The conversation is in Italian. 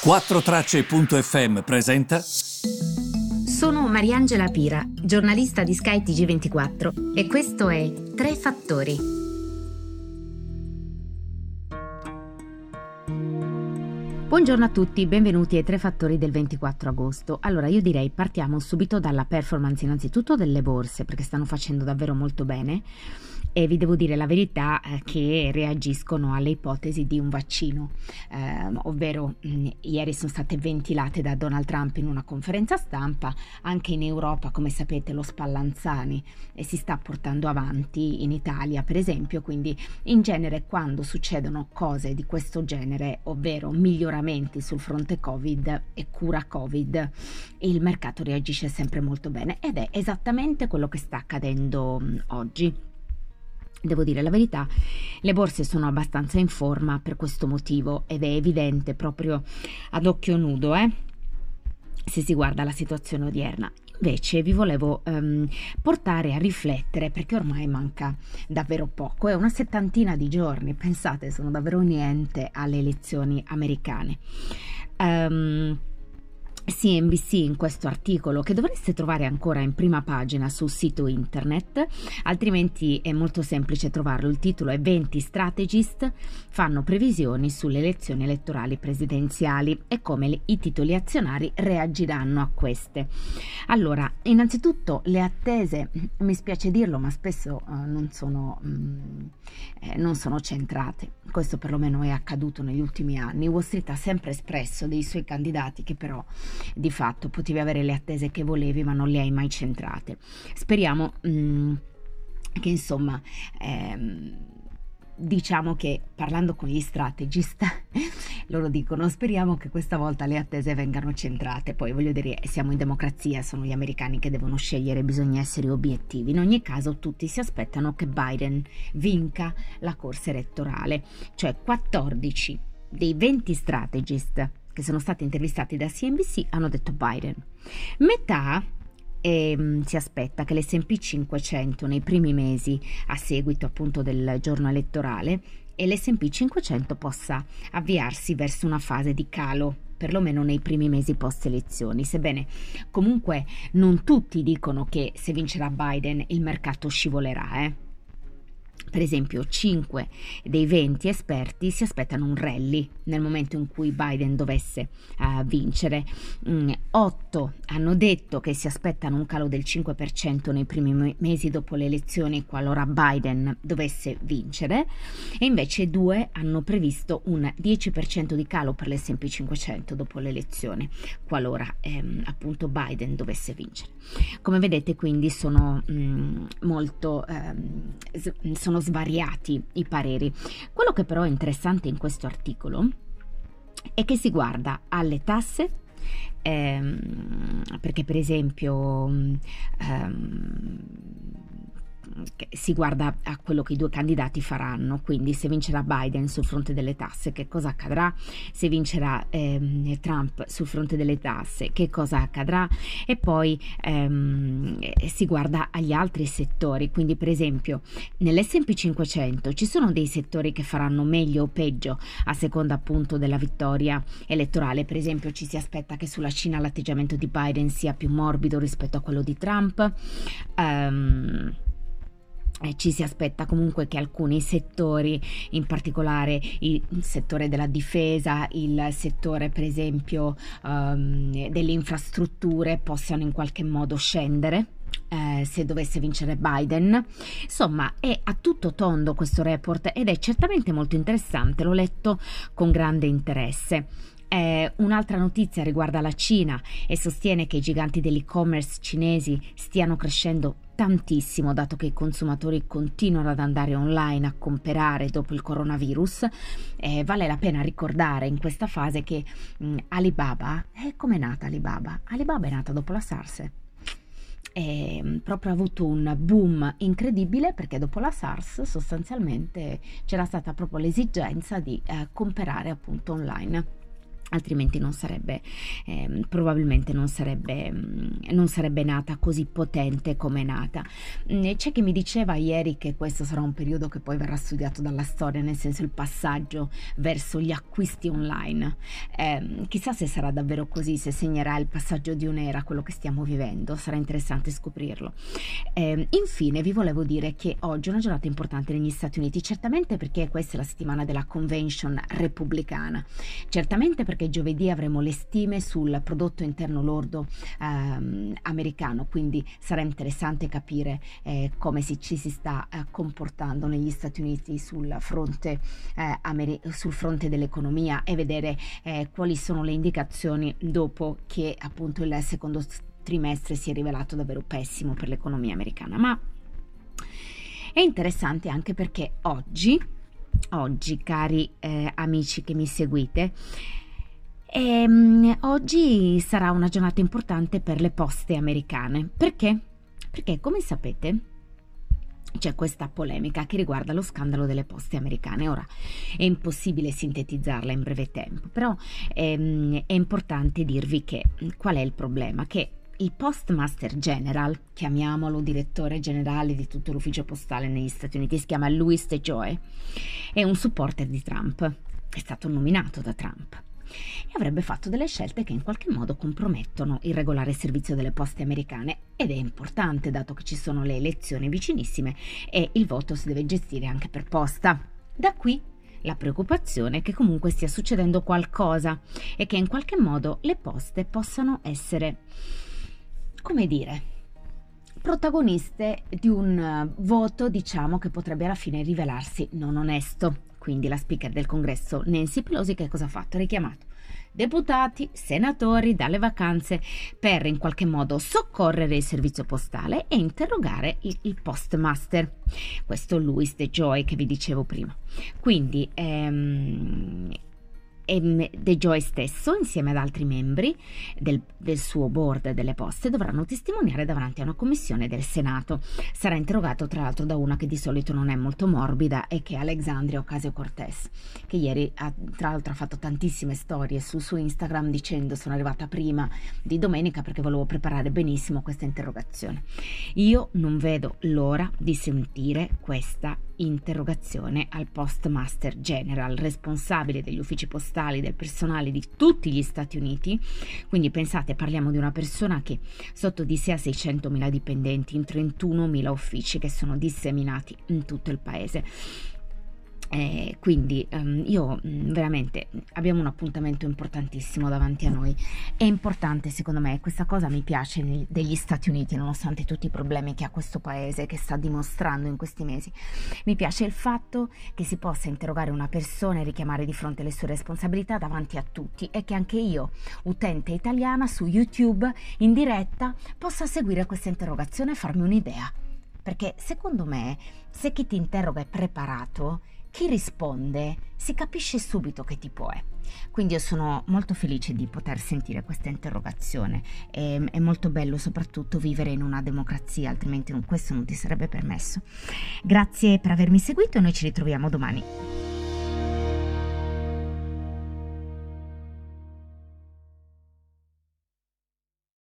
4Tracce.fm presenta. Sono Mariangela Pira, giornalista di Sky TG24 e questo è Tre Fattori. Buongiorno a tutti, benvenuti ai Tre Fattori del 24 agosto. Allora io direi partiamo subito dalla performance innanzitutto delle borse perché stanno facendo davvero molto bene e vi devo dire la verità eh, che reagiscono alle ipotesi di un vaccino, eh, ovvero mh, mm, ieri sono state ventilate da Donald Trump in una conferenza stampa, anche in Europa come sapete lo Spallanzani e si sta portando avanti in Italia per esempio, quindi in genere quando succedono cose di questo genere, ovvero miglioramenti sul fronte Covid e cura Covid, il mercato reagisce sempre molto bene. Ed è esattamente quello che sta accadendo mh, mm, oggi. Devo dire la verità, le borse sono abbastanza in forma per questo motivo ed è evidente proprio ad occhio nudo, eh? se si guarda la situazione odierna. Invece vi volevo um, portare a riflettere perché ormai manca davvero poco, è una settantina di giorni, pensate, sono davvero niente alle elezioni americane. Um, CNBC in questo articolo che dovreste trovare ancora in prima pagina sul sito internet, altrimenti è molto semplice trovarlo. Il titolo è 20 strategist fanno previsioni sulle elezioni elettorali presidenziali e come i titoli azionari reagiranno a queste. Allora, innanzitutto le attese, mi spiace dirlo, ma spesso uh, non, sono, mm, eh, non sono centrate. Questo perlomeno è accaduto negli ultimi anni. Wall Street ha sempre espresso dei suoi candidati che però di fatto potevi avere le attese che volevi ma non le hai mai centrate. Speriamo mh, mm, che insomma... Ehm, diciamo che parlando con gli strategist loro dicono speriamo che questa volta le attese vengano centrate. Poi voglio dire siamo in democrazia sono gli americani che devono scegliere bisogna essere obiettivi. In ogni caso tutti si aspettano che Biden vinca la corsa elettorale. Cioè 14 dei 20 strategist che sono stati intervistati da CNBC hanno detto Biden. Metà e si aspetta che l'SP 500 nei primi mesi a seguito appunto del giorno elettorale e l'SP 500 possa avviarsi verso una fase di calo perlomeno nei primi mesi post elezioni, sebbene comunque non tutti dicono che se vincerà Biden il mercato scivolerà, eh. Per esempio, 5 dei 20 esperti si aspettano un rally nel momento in cui Biden dovesse uh, vincere. Mm, 8 hanno detto che si aspettano un calo del 5% nei primi mesi dopo le elezioni qualora Biden dovesse vincere e invece 2 hanno previsto un 10% di calo per l'S&P 500 dopo l'elezione qualora ehm, appunto Biden dovesse vincere. Come vedete quindi sono mm, molto ehm, sono sono svariati i pareri. Quello che però è interessante in questo articolo è che si guarda alle tasse ehm, perché per esempio ehm, si guarda a quello che i due candidati faranno, quindi se vincerà Biden sul fronte delle tasse, che cosa accadrà? Se vincerà ehm, Trump sul fronte delle tasse, che cosa accadrà? E poi ehm, si guarda agli altri settori, quindi per esempio nell'S&P 500 ci sono dei settori che faranno meglio o peggio a seconda appunto della vittoria elettorale, per esempio ci si aspetta che sulla Cina l'atteggiamento di Biden sia più morbido rispetto a quello di Trump. Um, eh, ci si aspetta comunque che alcuni settori, in particolare il settore della difesa, il settore per esempio um, delle infrastrutture, possano in qualche modo scendere. Eh, se dovesse vincere Biden. Insomma, è a tutto tondo questo report ed è certamente molto interessante, l'ho letto con grande interesse. Eh, un'altra notizia riguarda la Cina e sostiene che i giganti dell'e-commerce cinesi stiano crescendo tantissimo dato che i consumatori continuano ad andare online a comprare dopo il coronavirus. Eh, vale la pena ricordare in questa fase che mh, mm, Alibaba, eh, come è nata Alibaba? Alibaba è nata dopo la SARS. E, mm, proprio avuto un boom incredibile perché dopo la SARS sostanzialmente c'era stata proprio l'esigenza di eh, comprare appunto online altrimenti non sarebbe, eh, probabilmente non sarebbe, mm, non sarebbe, nata così potente come è nata. Mm, c'è chi mi diceva ieri che questo sarà un periodo che poi verrà studiato dalla storia, nel senso il passaggio verso gli acquisti online. Eh, chissà se sarà davvero così, se segnerà il passaggio di un'era, quello che stiamo vivendo, sarà interessante scoprirlo. Eh, infine vi volevo dire che oggi è una giornata importante negli Stati Uniti, certamente perché questa è la settimana della convention repubblicana, certamente perché perché giovedì avremo le stime sul prodotto interno lordo ehm, americano, quindi sarà interessante capire eh, come si, ci si sta eh, comportando negli Stati Uniti sul fronte, eh, ameri- sul fronte dell'economia e vedere eh, quali sono le indicazioni dopo che appunto il secondo trimestre si è rivelato davvero pessimo per l'economia americana. Ma è interessante anche perché oggi, oggi cari eh, amici che mi seguite, e, um, oggi sarà una giornata importante per le poste americane. Perché? Perché, come sapete, c'è questa polemica che riguarda lo scandalo delle poste americane. Ora è impossibile sintetizzarla in breve tempo, però ehm, è importante dirvi che qual è il problema? Che il Postmaster General, chiamiamolo direttore generale di tutto l'ufficio postale negli Stati Uniti, si chiama Louis DeJoy, è un supporter di Trump, è stato nominato da Trump e avrebbe fatto delle scelte che in qualche modo compromettono il regolare servizio delle poste americane ed è importante dato che ci sono le elezioni vicinissime e il voto si deve gestire anche per posta. Da qui la preoccupazione che comunque stia succedendo qualcosa e che in qualche modo le poste possano essere, come dire, protagoniste di un voto, diciamo, che potrebbe alla fine rivelarsi non onesto. Quindi la speaker del congresso Nancy Pelosi che cosa ha fatto? Ha richiamato deputati, senatori dalle vacanze per in qualche modo soccorrere il servizio postale e interrogare il, il postmaster. Questo Louis De Joy che vi dicevo prima. Quindi ehm, De Joy stesso, insieme ad altri membri del, del, suo board delle poste, dovranno testimoniare davanti a una commissione del Senato. Sarà interrogato tra l'altro da una che di solito non è molto morbida e che è Alexandria Ocasio-Cortez, che ieri ha, tra l'altro ha fatto tantissime storie sul suo Instagram dicendo sono arrivata prima di domenica perché volevo preparare benissimo questa interrogazione. Io non vedo l'ora di sentire questa interrogazione al Postmaster General, responsabile degli uffici postali del personale di tutti gli Stati Uniti. Quindi pensate, parliamo di una persona che sotto di sé ha 600.000 dipendenti in 31.000 uffici che sono disseminati in tutto il paese. Eh, quindi um, io mm, veramente abbiamo un appuntamento importantissimo davanti a noi. È importante secondo me, questa cosa mi piace nei, degli Stati Uniti, nonostante tutti i problemi che ha questo paese, che sta dimostrando in questi mesi. Mi piace il fatto che si possa interrogare una persona e richiamare di fronte le sue responsabilità davanti a tutti e che anche io, utente italiana, su YouTube in diretta, possa seguire questa interrogazione e farmi un'idea. Perché secondo me, se chi ti interroga è preparato, chi risponde si capisce subito che tipo è. Quindi io sono molto felice di poter sentire questa interrogazione. È, è molto bello soprattutto vivere in una democrazia, altrimenti questo non ti sarebbe permesso. Grazie per avermi seguito e noi ci ritroviamo domani.